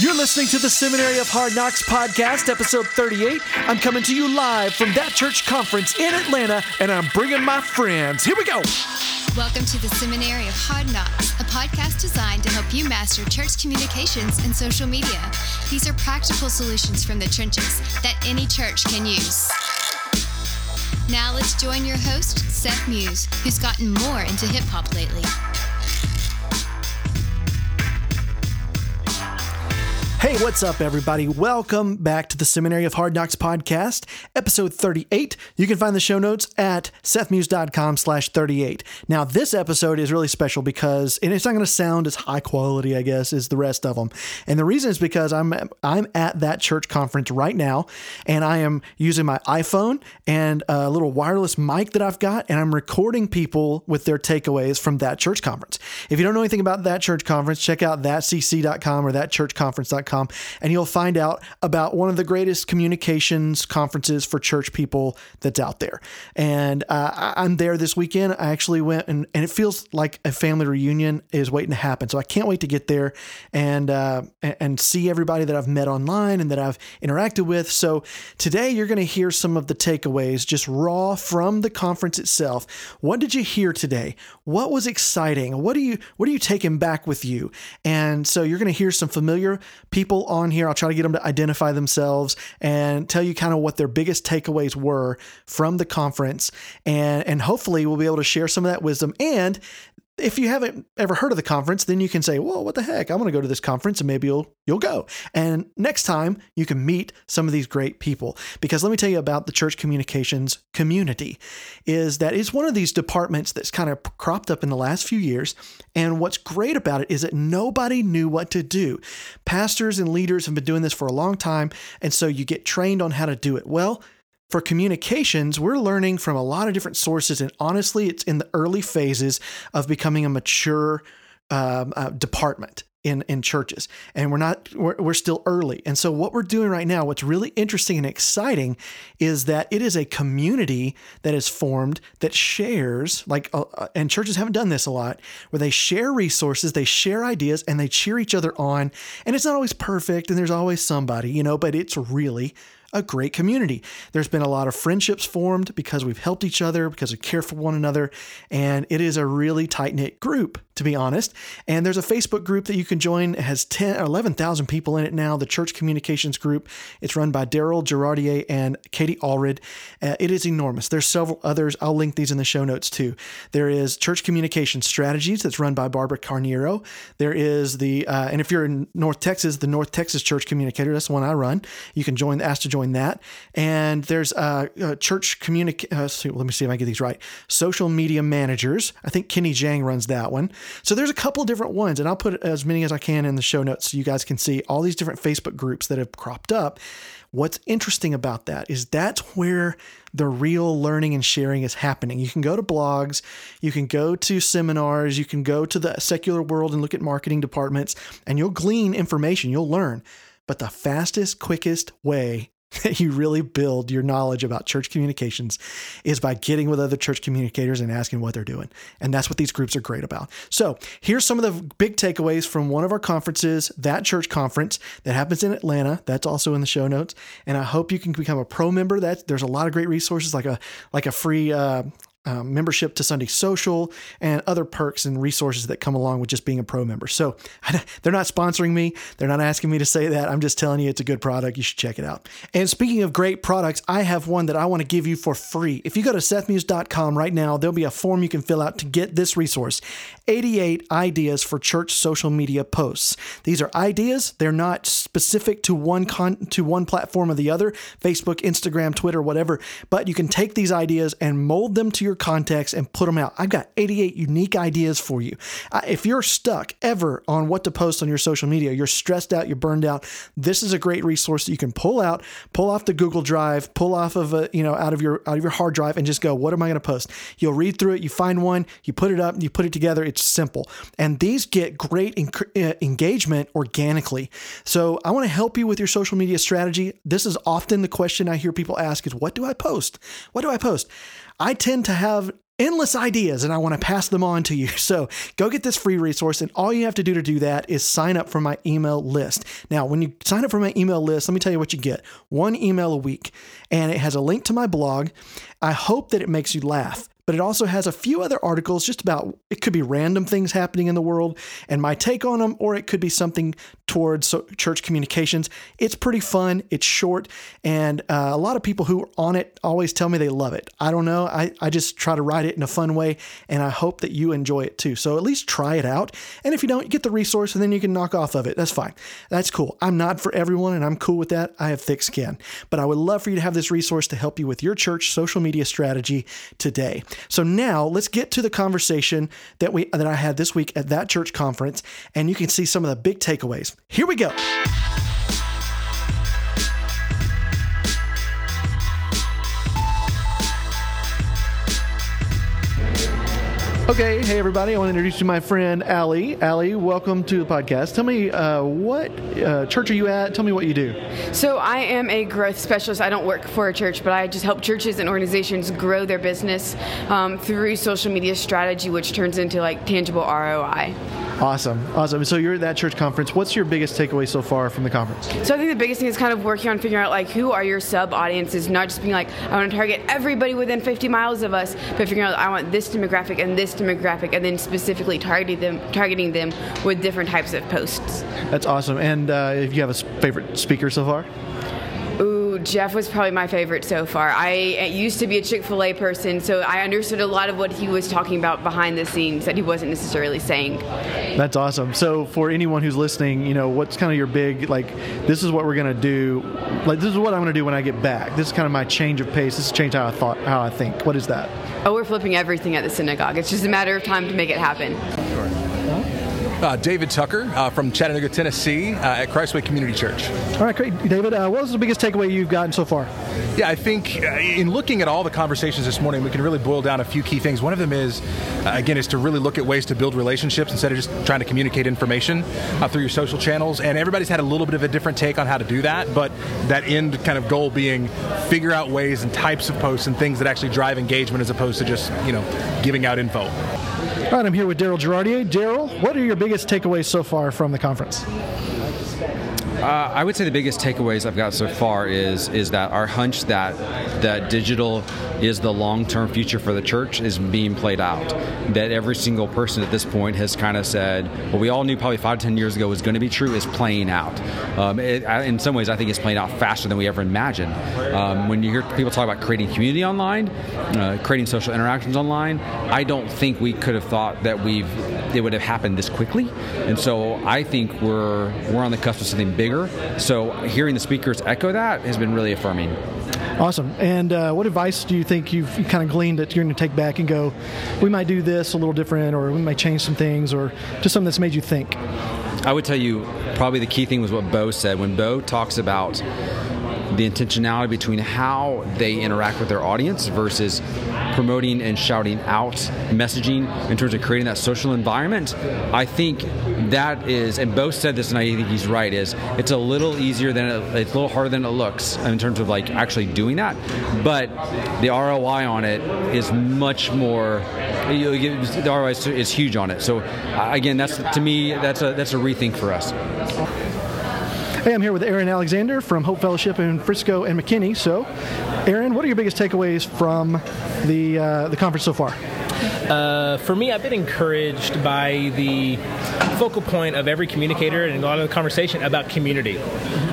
You're listening to the Seminary of Hard Knocks podcast, episode 38. I'm coming to you live from that church conference in Atlanta, and I'm bringing my friends. Here we go. Welcome to the Seminary of Hard Knocks, a podcast designed to help you master church communications and social media. These are practical solutions from the trenches that any church can use. Now let's join your host, Seth Muse, who's gotten more into hip hop lately. Hey, what's up, everybody? Welcome back to the Seminary of Hard Knocks podcast, episode 38. You can find the show notes at sethmuse.com slash 38. Now, this episode is really special because, and it's not going to sound as high quality, I guess, as the rest of them. And the reason is because I'm, I'm at that church conference right now, and I am using my iPhone and a little wireless mic that I've got, and I'm recording people with their takeaways from that church conference. If you don't know anything about that church conference, check out thatcc.com or thatchurchconference.com and you'll find out about one of the greatest communications conferences for church people that's out there. And uh, I'm there this weekend. I actually went and, and it feels like a family reunion is waiting to happen. So I can't wait to get there and uh, and see everybody that I've met online and that I've interacted with. So today you're going to hear some of the takeaways just raw from the conference itself. What did you hear today? What was exciting? What are you what are you taking back with you? And so you're going to hear some familiar people people on here. I'll try to get them to identify themselves and tell you kind of what their biggest takeaways were from the conference. And, and hopefully we'll be able to share some of that wisdom. And if you haven't ever heard of the conference, then you can say, "Well, what the heck? I'm going to go to this conference, and maybe you'll you'll go." And next time, you can meet some of these great people. Because let me tell you about the church communications community. Is that it's one of these departments that's kind of cropped up in the last few years. And what's great about it is that nobody knew what to do. Pastors and leaders have been doing this for a long time, and so you get trained on how to do it well for communications, we're learning from a lot of different sources, and honestly, it's in the early phases of becoming a mature um, uh, department in in churches, and we're not we're, we're still early. And so, what we're doing right now, what's really interesting and exciting, is that it is a community that is formed that shares like, uh, uh and churches haven't done this a lot, where they share resources, they share ideas, and they cheer each other on. And it's not always perfect, and there's always somebody, you know, but it's really a great community. There's been a lot of friendships formed because we've helped each other, because we care for one another, and it is a really tight knit group, to be honest. And there's a Facebook group that you can join. It has 10 or 11,000 people in it now, the Church Communications Group. It's run by Daryl Girardier and Katie Allred. Uh, it is enormous. There's several others. I'll link these in the show notes too. There is Church Communication Strategies that's run by Barbara Carniero. There is the, uh, and if you're in North Texas, the North Texas Church Communicator, that's the one I run. You can join, ask to join that. And there's a, a church communication. Uh, let me see if I get these right. Social media managers. I think Kenny Jahng runs that one. So there's a couple different ones, and I'll put as many as I can in the show notes so you guys can see all these different Facebook groups that have cropped up. What's interesting about that is that's where the real learning and sharing is happening. You can go to blogs, you can go to seminars, you can go to the secular world and look at marketing departments, and you'll glean information, you'll learn. But the fastest, quickest way that you really build your knowledge about church communications is by getting with other church communicators and asking what they're doing. And that's what these groups are great about. So, here's some of the big takeaways from one of our conferences, that church conference that happens in Atlanta. That's also in the show notes. And I hope you can become a pro member. That there's a lot of great resources like a like a free uh, um, membership to Sunday Social, and other perks and resources that come along with just being a pro member. So they're not sponsoring me. They're not asking me to say that. I'm just telling you it's a good product. You should check it out. And speaking of great products, I have one that I want to give you for free. If you go to sethmuse.com right now, there'll be a form you can fill out to get this resource 88 ideas for church social media posts. These are ideas. They're not specific to one con- to one platform or the other, Facebook, Instagram, Twitter, whatever, but you can take these ideas and mold them to your your context and put them out. I've got 88 unique ideas for you. If you're stuck ever on what to post on your social media, you're stressed out, you're burned out, this is a great resource that you can pull out, pull off the Google Drive, pull off of a, you know, out of your out of your hard drive and just go, what am I going to post? You'll read through it, you find one, you put it up, you put it together, it's simple. And these get great uh, engagement organically. So, I want to help you with your social media strategy. This is often the question I hear people ask is what do I post? What do I post? I tend to have endless ideas and I want to pass them on to you. So go get this free resource. And all you have to do to do that is sign up for my email list. Now, when you sign up for my email list, let me tell you what you get one email a week, and it has a link to my blog. I hope that it makes you laugh but it also has a few other articles just about it could be random things happening in the world and my take on them, or it could be something towards church communications. It's pretty fun, it's short, and uh, a lot of people who are on it always tell me they love it. I don't know, I, I just try to write it in a fun way, and I hope that you enjoy it too. So at least try it out. And if you don't, you get the resource and then you can knock off of it. That's fine. That's cool. I'm not for everyone, and I'm cool with that. I have thick skin. But I would love for you to have this resource to help you with your church social media strategy today. So now let's get to the conversation that we that I had this week at that church conference, and you can see some of the big takeaways. Here we go. Okay, hey everybody. I want to introduce you to my friend Allie. Allie, welcome to the podcast. Tell me uh, what uh, church are you at? Tell me what you do. So I am a growth specialist. I don't work for a church, but I just help churches and organizations grow their business um, through social media strategy, which turns into like tangible ROI. Awesome, awesome. So you're at that church conference. What's your biggest takeaway so far from the conference? So I think the biggest thing is kind of working on figuring out like who are your sub audiences, not just being like I want to target everybody within 50 miles of us, but figuring out I want this demographic and this demographic, and then specifically targeting them, targeting them with different types of posts. That's awesome. And uh, if you have a favorite speaker so far? Jeff was probably my favorite so far. I used to be a Chick fil A person, so I understood a lot of what he was talking about behind the scenes that he wasn't necessarily saying. That's awesome. So, for anyone who's listening, you know, what's kind of your big, like, this is what we're going to do? Like, this is what I'm going to do when I get back. This is kind of my change of pace. This is change how I thought, how I think. What is that? Oh, we're flipping everything at the synagogue. It's just a matter of time to make it happen. Uh, David Tucker uh, from Chattanooga, Tennessee, uh, at Christway Community Church. All right, great. David, uh, what was the biggest takeaway you've gotten so far? Yeah, I think uh, in looking at all the conversations this morning, we can really boil down a few key things. One of them is, uh, again, is to really look at ways to build relationships instead of just trying to communicate information through your social channels. And everybody's had a little bit of a different take on how to do that, but that end kind of goal being figure out ways and types of posts and things that actually drive engagement as opposed to just, you know, giving out info. All right, I'm here with Daryl Girardier. Daryl, what are your biggest takeaways so far from the conference? Uh, I would say the biggest takeaways I've got so far is is that our hunch that that digital is the long-term future for the church is being played out. That every single person at this point has kind of said, what we all knew probably five to ten years ago was going to be true is playing out. Um, it, in some ways, I think it's playing out faster than we ever imagined. Um, when you hear people talk about creating community online, uh, creating social interactions online, I don't think we could have thought that we've it would have happened this quickly. And so I think we're we're on the cusp of something bigger bigger. So hearing the speakers echo that has been really affirming. Awesome. And uh, what advice do you think you've kind of gleaned that you're going to take back and go, we might do this a little different, or we might change some things, or just something that's made you think? I would tell you probably the key thing was what Bo said. When Bo talks about the intentionality between how they interact with their audience versus promoting and shouting out messaging in terms of creating that social environment, I think that is, and Bo said this, and I think he's right, is it's a little easier than it, it's a little harder than it looks in terms of like actually doing that, but the ROI on it is much more. The ROI is huge on it. So uh, again, that's to me that's a that's a rethink for us. Hey, I'm here with Aaron Alexander from Hope Fellowship in Frisco and McKinney. So, Aaron, what are your biggest takeaways from the uh, the conference so far? Uh, for me, I've been encouraged by the focal point of every communicator and a lot of the conversation about community.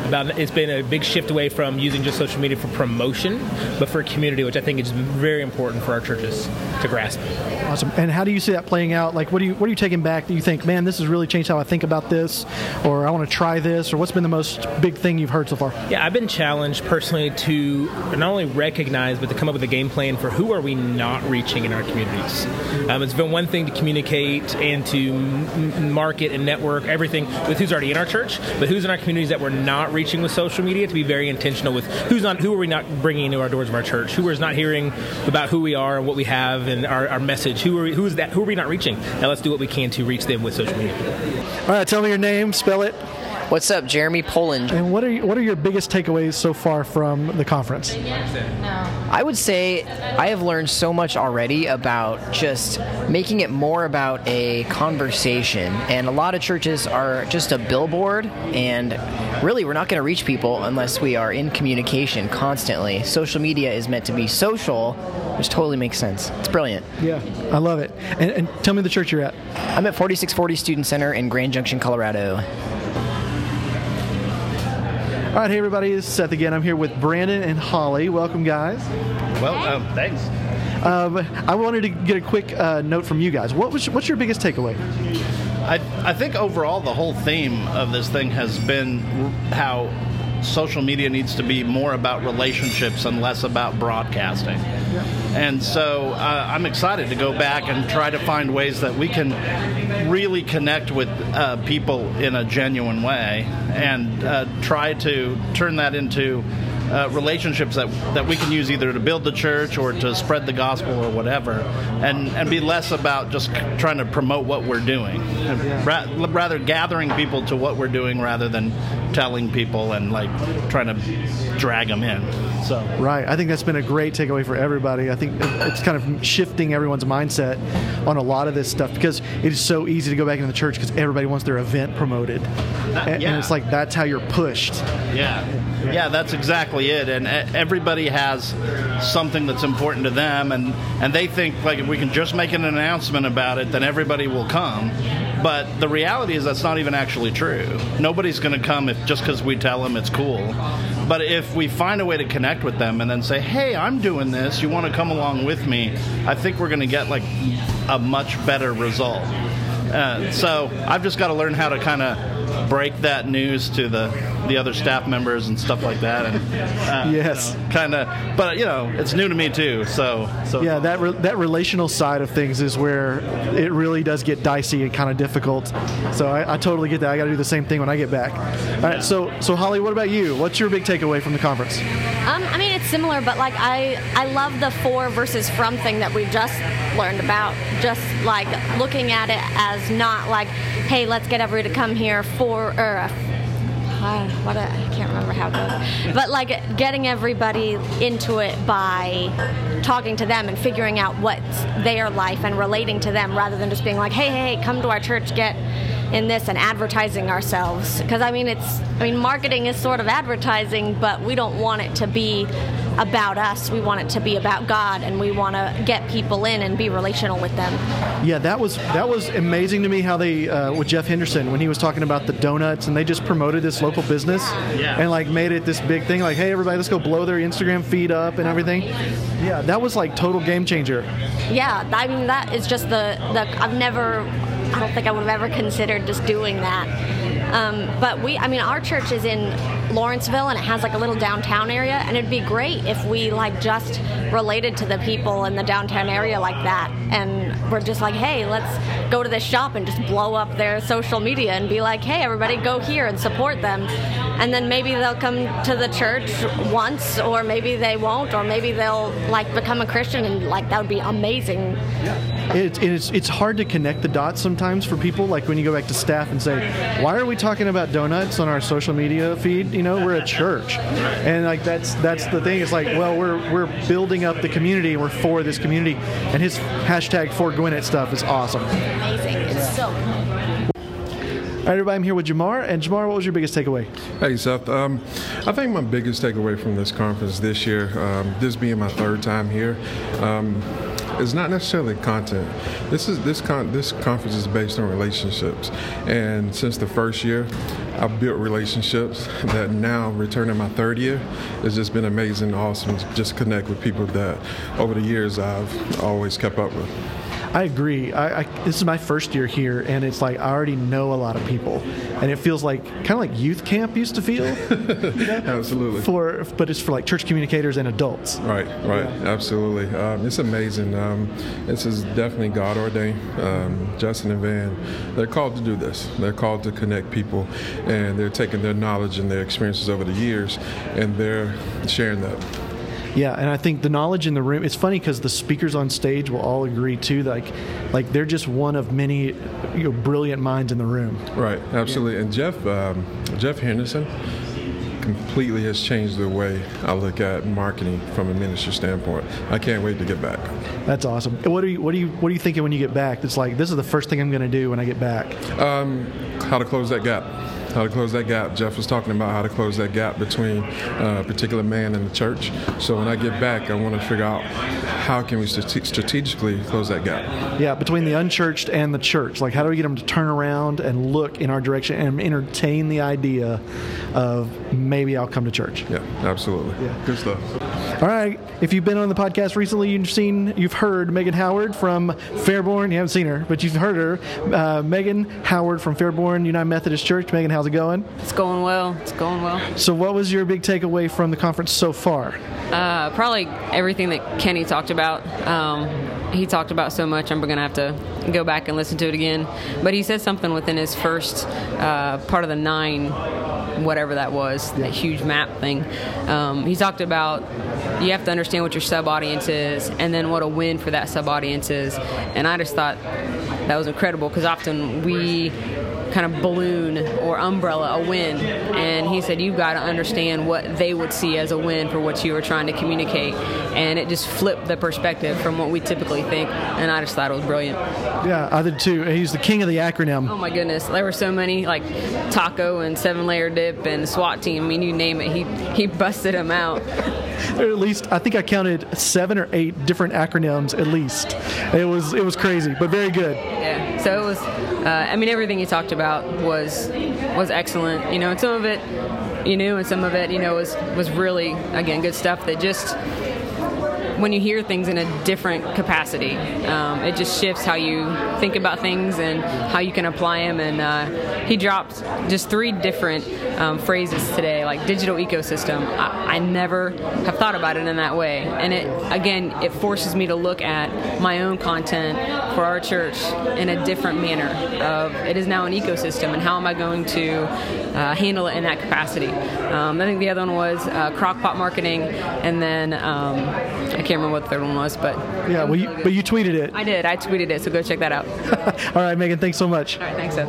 About it's been a big shift away from using just social media for promotion, but for community, which I think is very important for our churches to grasp. Awesome. And how do you see that playing out? Like, what do you what are you taking back? Do you think, man, this has really changed how I think about this, or I want to try this, or what's been the most big thing you've heard so far? Yeah, I've been challenged personally to not only recognize but to come up with a game plan for who are we not reaching in our communities. Um, it's been one thing to communicate and to m- market and network everything with who's already in our church, but who's in our communities that we're not reaching with social media. To be very intentional with who's not, who are we not bringing into our doors of our church, who is not hearing about who we are and what we have and our, our message. Who are who is that? Who are we not reaching? Now let's do what we can to reach them with social media. All right, tell me your name, spell it. What's up, Jeremy Poland? And what are you, what are your biggest takeaways so far from the conference? I would say I have learned so much already about just making it more about a conversation. And a lot of churches are just a billboard, and really, we're not going to reach people unless we are in communication constantly. Social media is meant to be social, which totally makes sense. It's brilliant. Yeah, I love it. And, and tell me the church you're at. I'm at 4640 Student Center in Grand Junction, Colorado. All right, hey everybody, it's Seth again. I'm here with Brandon and Holly. Welcome, guys. Well, um, thanks. Um, I wanted to get a quick uh, note from you guys. What was what's your biggest takeaway? I, I think overall the whole theme of this thing has been how social media needs to be more about relationships and less about broadcasting. And so uh, I'm excited to go back and try to find ways that we can really connect with uh, people in a genuine way and uh, try to turn that into uh, relationships that, that we can use either to build the church or to spread the gospel or whatever, and, and be less about just trying to promote what we're doing. Ra- rather, gathering people to what we're doing rather than telling people and like trying to drag them in. So Right. I think that's been a great takeaway for everybody. I think it's kind of shifting everyone's mindset on a lot of this stuff because it is so easy to go back into the church because everybody wants their event promoted. and, yeah. and it's like that's how you're pushed. Yeah, yeah, that's exactly it. And everybody has something that's important to them, and and they think like if we can just make an announcement about it, then everybody will come. But the reality is that's not even actually true. Nobody's going to come if just because we tell them it's cool. But if we find a way to connect with them and then say, "Hey, I'm doing this. You want to come along with me?" I think we're going to get like a much better result. Uh, so I've just got to learn how to kind of break that news to the the other staff members and stuff like that, and uh, Yes. kind of. But you know, it's new to me too. So so Yeah, that re- that relational side of things is where it really does get dicey and kind of difficult. So I, I totally get that. I got to do the same thing when I get back. All right, so so Holly, what about you? What's your big takeaway from the conference? Um, I mean, it's similar, but like I, I love the for versus from thing that we just learned about. Just like looking at it as not like, hey, let's get everybody to come here for or. Uh, uh, what a, I can't remember how it goes, but like getting everybody into it by talking to them and figuring out what's their life and relating to them, rather than just being like, hey, hey come to our church, get in this and advertising ourselves because i mean it's i mean marketing is sort of advertising but we don't want it to be about us we want it to be about god and we want to get people in and be relational with them Yeah, that was that was amazing to me how they uh, with Jeff Henderson when he was talking about the donuts and they just promoted this local business Yeah. and like made it this big thing like hey everybody let's go blow their Instagram feed up and everything. Yeah, that was like total game changer. yeah i mean that is just the the i've never i don't think i would have ever considered just doing that. Um, but we i mean our church is in lawrenceville and it has like a little downtown area and it'd be great if we like just related to the people in the downtown area like that and we're just like hey let's go to this shop and just blow up their social media and be like hey everybody go here and support them and then maybe they'll come to the church once or maybe they won't or maybe they'll like become a christian and like that would be amazing It, it's it's hard to connect the dots sometimes for people. Like when you go back to staff and say, "Why are we talking about donuts on our social media feed?" You know, we're a church, and like that's that's the thing. It's like, well, we're we're building up the community and we're for this community. And his hashtag for Gwinnett stuff is awesome. Amazing it's so right, everybody, I'm here with Jamar. And Jamar, what was your biggest takeaway? Hey, Seth. Um, I think my biggest takeaway from this conference this year, um, this being my third time here, um, is not necessarily content. This is this con- this conference is based on relationships, and since the first year, I've built relationships that now returning my third year has just been amazing, awesome. Just connect with people that over the years I've always kept up with. I agree. I, I, this is my first year here, and it's like I already know a lot of people, and it feels like kind of like youth camp used to feel. Absolutely. for, but it's for like church communicators and adults. Right, right, absolutely. Um, it's amazing. Um, this is definitely God ordained. Um, Justin and Van, they're called to do this. They're called to connect people, and they're taking their knowledge and their experiences over the years, and they're sharing that. Yeah, and I think the knowledge in the room. It's funny because the speakers on stage will all agree too. Like, like they're just one of many, you know, brilliant minds in the room. Right, absolutely. And Jeff, um, Jeff Henderson, completely has changed the way I look at marketing from a ministry standpoint. I can't wait to get back. That's awesome. What are you What are you What are you thinking when you get back? It's like this is the first thing I'm going to do when I get back. Um, how to close that gap how to close that gap. Jeff was talking about how to close that gap between uh, a particular man and the church. So when I get back, I want to figure out how can we strategically close that gap. Yeah, between the unchurched and the church. Like, how do we get them to turn around and look in our direction and entertain the idea of maybe I'll come to church? Yeah, absolutely. Yeah, good stuff. All right. If you've been on the podcast recently, you've seen, you've heard Megan Howard from Fairborn. You haven't seen her, but you've heard her. Uh, Megan Howard from Fairborn United Methodist Church. Megan, how's it going? It's going well. It's going well. So, what was your big takeaway from the conference so far? Uh, probably everything that Kenny talked about. Um, he talked about so much, I'm going to have to go back and listen to it again. But he said something within his first uh, part of the nine whatever that was, that huge map thing. Um, he talked about you have to understand what your sub audience is and then what a win for that sub audience is. And I just thought that was incredible because often we kind of balloon or umbrella a win. And he said, You've got to understand what they would see as a win for what you were trying to communicate. And it just flipped the perspective from what we typically think. And I just thought it was brilliant. Yeah, I did too. He's the king of the acronym. Oh my goodness. There were so many, like taco and seven layer dip and SWAT team. I mean, you name it, he, he busted them out. or at least I think I counted seven or eight different acronyms at least. It was it was crazy, but very good. Yeah. So it was. Uh, I mean, everything he talked about was was excellent. You know, and some of it you knew, and some of it you know was was really again good stuff that just when you hear things in a different capacity. Um, it just shifts how you think about things and how you can apply them. And uh, he dropped just three different um, phrases today, like digital ecosystem. I, I, never have thought about it in that way. And it, again, it forces me to look at my own content for our church in a different manner. Of it is now an ecosystem, and how am I going to uh, handle it in that capacity? Um, I think the other one was uh, crockpot marketing, and then um, I can't remember what the third one was, but yeah, well, you, but you tweeted it. I did. I tweeted it, so go check that out. All right, Megan. Thanks so much. All right, thanks, Ed.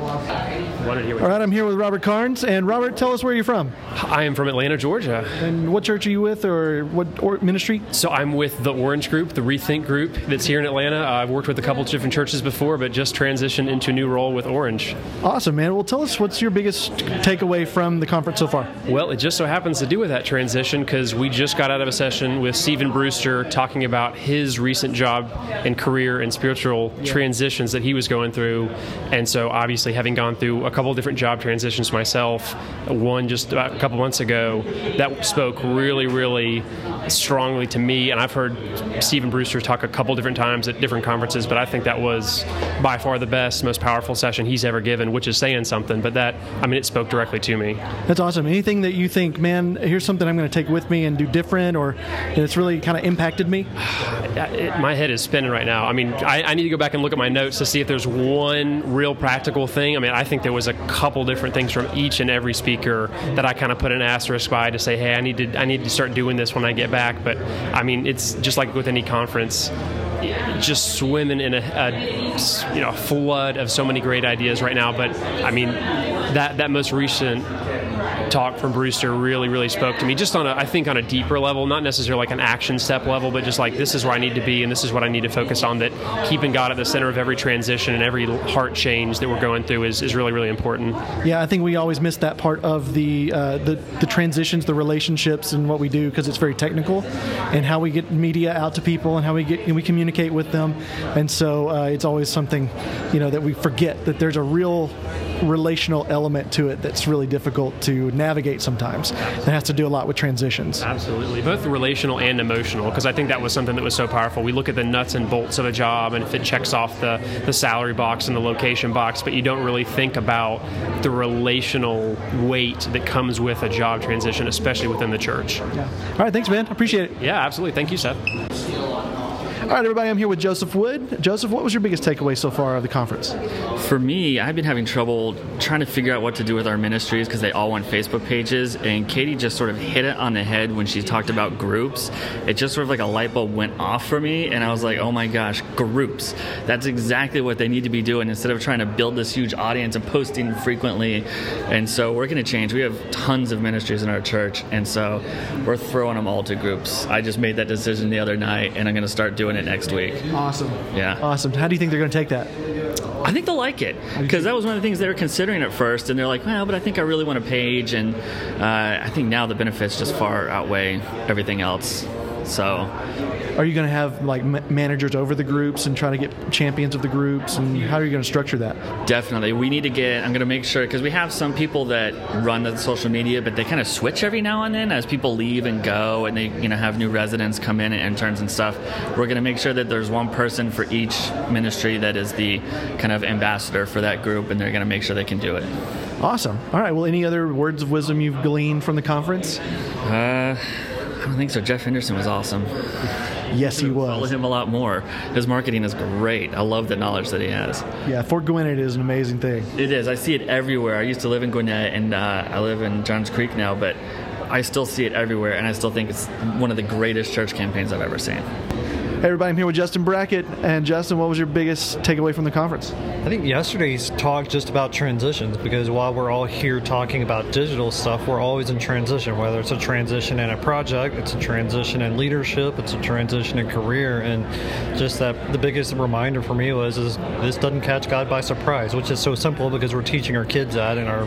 All right, I'm here with Robert Carnes, and Robert, tell us where you're from. I am from Atlanta, Georgia. And what church are you with, or what or ministry? So I'm with the Orange Group, the Rethink Group that's here in Atlanta. Uh, I've worked with a couple of different churches before, but just transitioned into a new role with Orange. Awesome, man. Well, tell us what's your biggest takeaway from the conference so far. Well, it just so happens to do with that transition because we just got out of a session with Stephen Brewster talking about his recent job and career and spiritual yeah. transitions that he was going through. And so, obviously, having gone through a couple of different job transitions myself, one just about a couple months ago, that spoke really, really strongly to me. And I've heard Stephen Brewster talk a couple different times at different conferences, but I think that was by far the best, most powerful session he's ever given, which is saying something. But that, I mean, it spoke directly to me. That's awesome. Anything that you think, man, here's something I'm going to take with me and do different, or it's really kind of impacted me? It, my head is spinning right now. I mean, I, I, need to go back and look at my notes to see if there's one real practical thing. I mean, I think there was a couple different things from each and every speaker that I kind of put an asterisk by to say, hey, I need to I need to start doing this when I get back. But I mean, it's just like with any conference just swimming in a, a, you know flood of so many great ideas right now. But I mean, that that most recent talk from Brewster really, really spoke to me. Just on a, I think on a deeper level, not necessarily like an action step level, but just like this is where I need to be and this is what I need to focus on. That keeping God at the center of every transition and every heart change that we're going through is, is really, really important. Yeah, I think we always miss that part of the uh, the, the transitions, the relationships, and what we do because it's very technical, and how we get media out to people and how we get and we communicate with them, and so uh, it's always something, you know, that we forget that there's a real relational element to it that's really difficult to navigate sometimes. It has to do a lot with transitions. Absolutely, both relational and emotional, because I think that was something that was so powerful. We look at the nuts and bolts of a job, and if it checks off the, the salary box and the location box, but you don't really think about the relational weight that comes with a job transition, especially within the church. Yeah. All right, thanks, man. Appreciate it. Yeah, absolutely. Thank you, Seth. All right, everybody, I'm here with Joseph Wood. Joseph, what was your biggest takeaway so far of the conference? For me, I've been having trouble trying to figure out what to do with our ministries because they all want Facebook pages. And Katie just sort of hit it on the head when she talked about groups. It just sort of like a light bulb went off for me. And I was like, oh my gosh, groups. That's exactly what they need to be doing instead of trying to build this huge audience and posting frequently. And so we're going to change. We have tons of ministries in our church. And so we're throwing them all to groups. I just made that decision the other night and I'm going to start doing it next week. Awesome. Yeah. Awesome. How do you think they're going to take that? I think they'll like it because that was one of the things they were considering at first, and they're like, "Well, but I think I really want a page," and uh, I think now the benefits just far outweigh everything else. So, Are you going to have like ma- managers over the groups and try to get champions of the groups? And how are you going to structure that? Definitely. We need to get, I'm going to make sure, because we have some people that run the social media, but they kind of switch every now and then as people leave and go and they, you know, have new residents come in and interns and stuff. We're going to make sure that there's one person for each ministry that is the kind of ambassador for that group and they're going to make sure they can do it. Awesome. All right. Well, any other words of wisdom you've gleaned from the conference? Uh, don't think so. Jeff Henderson was awesome. Yes, he was. Follow him a lot more. His marketing is great. I love the knowledge that he has. Yeah, For Gwinnett is an amazing thing. It is. I see it everywhere. I used to live in Gwinnett, and uh, I live in Johns Creek now, but I still see it everywhere, and I still think it's one of the greatest church campaigns I've ever seen. Hey, everybody, I'm here with Justin Brackett. And Justin, what was your biggest takeaway from the conference? I think yesterday's talk just about transitions because while we're all here talking about digital stuff, we're always in transition. Whether it's a transition in a project, it's a transition in leadership, it's a transition in career, and just that the biggest reminder for me was is this doesn't catch God by surprise, which is so simple because we're teaching our kids that in our,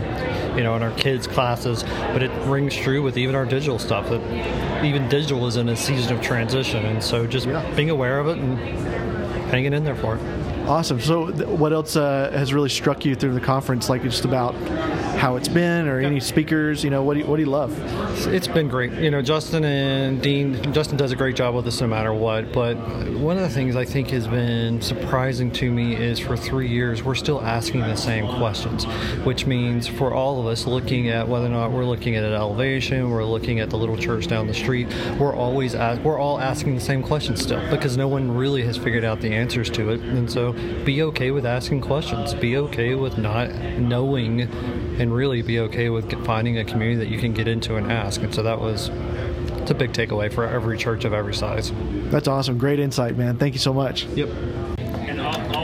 you know, in our kids classes, but it rings true with even our digital stuff that even digital is in a season of transition, and so just being aware of it and hanging in there for it. Awesome. So, what else uh, has really struck you through the conference? Like just about how it's been, or any speakers? You know, what do you, what do you love? It's been great. You know, Justin and Dean. Justin does a great job with this no matter what. But one of the things I think has been surprising to me is for three years we're still asking the same questions, which means for all of us looking at whether or not we're looking at an elevation, we're looking at the little church down the street, we're always ask, we're all asking the same questions still because no one really has figured out the answers to it. And so, be okay with asking questions. Be okay with not knowing and really be okay with finding a community that you can get into and ask. And so that was it's a big takeaway for every church of every size. That's awesome. Great insight, man. Thank you so much. Yep.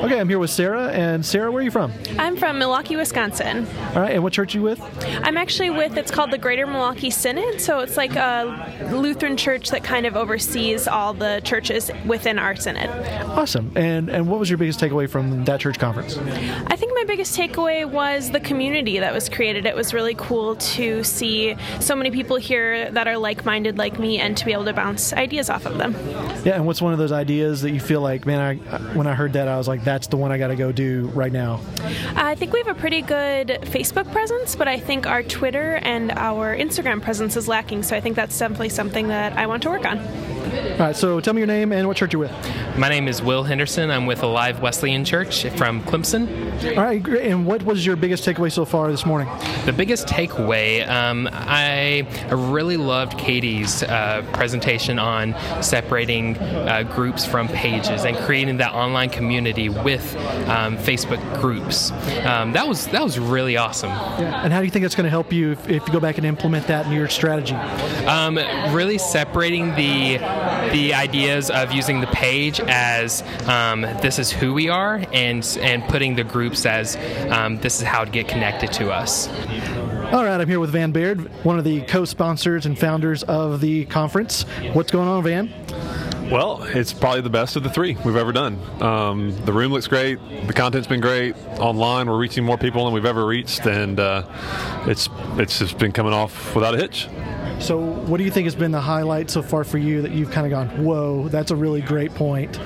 Okay, I'm here with Sarah. And Sarah, where are you from? I'm from Milwaukee, Wisconsin. All right, and what church are you with? I'm actually with, it's called the Greater Milwaukee Synod. So it's like a Lutheran church that kind of oversees all the churches within our synod. Awesome. And and what was your biggest takeaway from that church conference? I think my biggest takeaway was the community that was created. It was really cool to see so many people here that are like minded like me and to be able to bounce ideas off of them. Yeah, and what's one of those ideas that you feel like, man, I, when I heard that, I was like, that's the one I got to go do right now? I think we have a pretty good Facebook presence, but I think our Twitter and our Instagram presence is lacking. So I think that's definitely something that I want to work on. All right, so tell me your name and what church you're with. My name is Will Henderson. I'm with Alive Wesleyan Church from Clemson. All right, great. And what was your biggest takeaway so far this morning? The biggest takeaway, um, I really loved Katie's uh, presentation on separating uh, groups from pages and creating that online community with um, Facebook groups. Um, that was that was really awesome. And how do you think it's going to help you if, if you go back and implement that in your strategy? Um, really separating the the ideas of using the page as um, this is who we are, and and putting the groups as um, this is how to get connected to us. All right, I'm here with Van Baird, one of the co-sponsors and founders of the conference. What's going on, Van? Well, it's probably the best of the three we've ever done. Um, the room looks great. The content's been great. Online, we're reaching more people than we've ever reached, and uh, it's it's just been coming off without a hitch. So, what do you think has been the highlight so far for you that you've kind of gone, whoa, that's a really great point?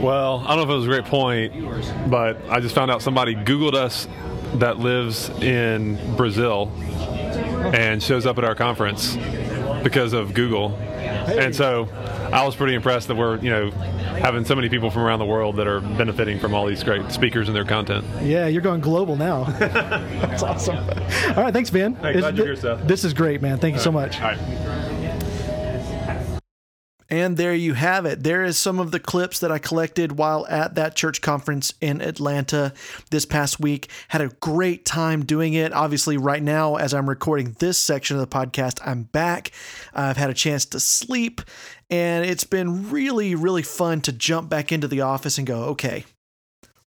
Well, I don't know if it was a great point, but I just found out somebody Googled us that lives in Brazil and shows up at our conference because of Google. And so I was pretty impressed that we're, you know, having so many people from around the world that are benefiting from all these great speakers and their content. Yeah, you're going global now. that's awesome. All right, thanks, Van. Hey, glad you're here, Seth. This is great, man. Thank you so much. And there you have it. There is some of the clips that I collected while at that church conference in Atlanta this past week. Had a great time doing it. Obviously, right now, as I'm recording this section of the podcast, I'm back. I've had a chance to sleep, and it's been really, really fun to jump back into the office and go, okay,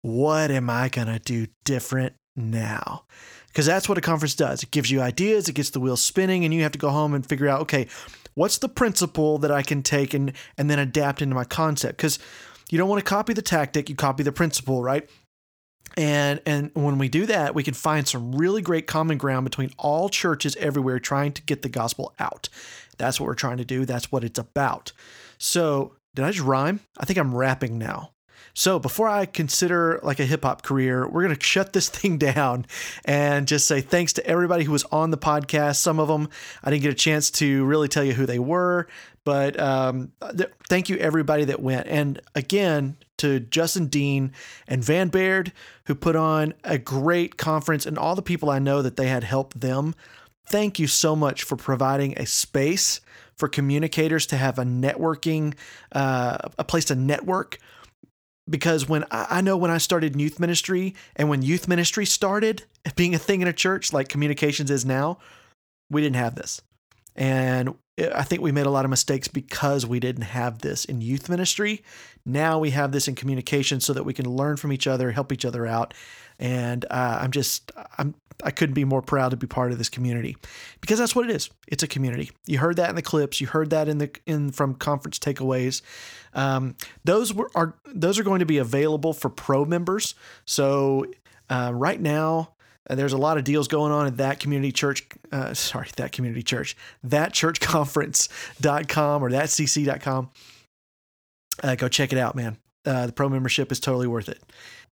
what am I going to do different now? Because that's what a conference does. It gives you ideas, it gets the wheels spinning, and you have to go home and figure out, okay, what's the principle that I can take and and then adapt into my concept because you don't want to copy the tactic, you copy the principle, right? And and when we do that, we can find some really great common ground between all churches everywhere trying to get the gospel out. That's what we're trying to do. That's what it's about. So, did I just rhyme? I think I'm rapping now. So before I consider like a hip hop career, we're going to shut this thing down and just say thanks to everybody who was on the podcast. Some of them I didn't get a chance to really tell you who they were, but um, th- thank you everybody that went. And again, to Justin Dean and Van Baird, who put on a great conference, and all the people I know that they had helped them. Thank you so much for providing a space for communicators to have a networking, uh, a place to network because when I know when I started youth ministry and when youth ministry started being a thing in a church like communications is now, we didn't have this. And I think we made a lot of mistakes because we didn't have this in youth ministry. Now we have this in communication so that we can learn from each other, help each other out. And uh, I'm just, I'm, I couldn't be more proud to be part of this community because that's what it is. It's a community. You heard that in the clips. You heard that in the in from conference takeaways. Um, those were, are those are going to be available for pro members. So uh, right now, uh, there's a lot of deals going on at that community church. Uh, sorry, that community church, that churchconference.com or thatcc.com. Uh, go check it out, man. Uh, the pro membership is totally worth it.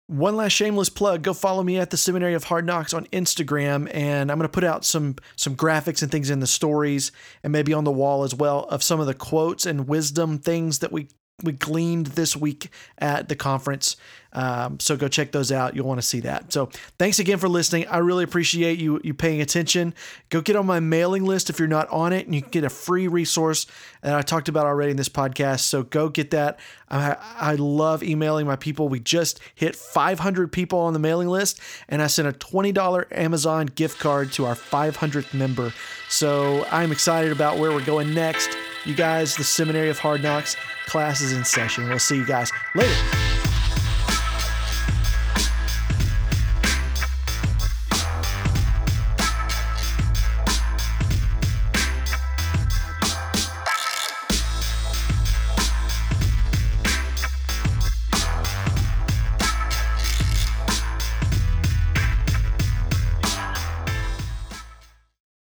One last shameless plug: go follow me at the Seminary of Hard Knocks on Instagram, and I'm going to put out some some graphics and things in the stories, and maybe on the wall as well of some of the quotes and wisdom things that we we gleaned this week at the conference. Um, so go check those out. You'll want to see that. So thanks again for listening. I really appreciate you you paying attention. Go get on my mailing list if you're not on it, and you can get a free resource that I talked about already in this podcast. So go get that. I, I love emailing my people. We just hit 500 people on the mailing list, and I sent a $20 Amazon gift card to our 500th member. So I'm excited about where we're going next. You guys, the Seminary of Hard Knocks class is in session. We'll see you guys later.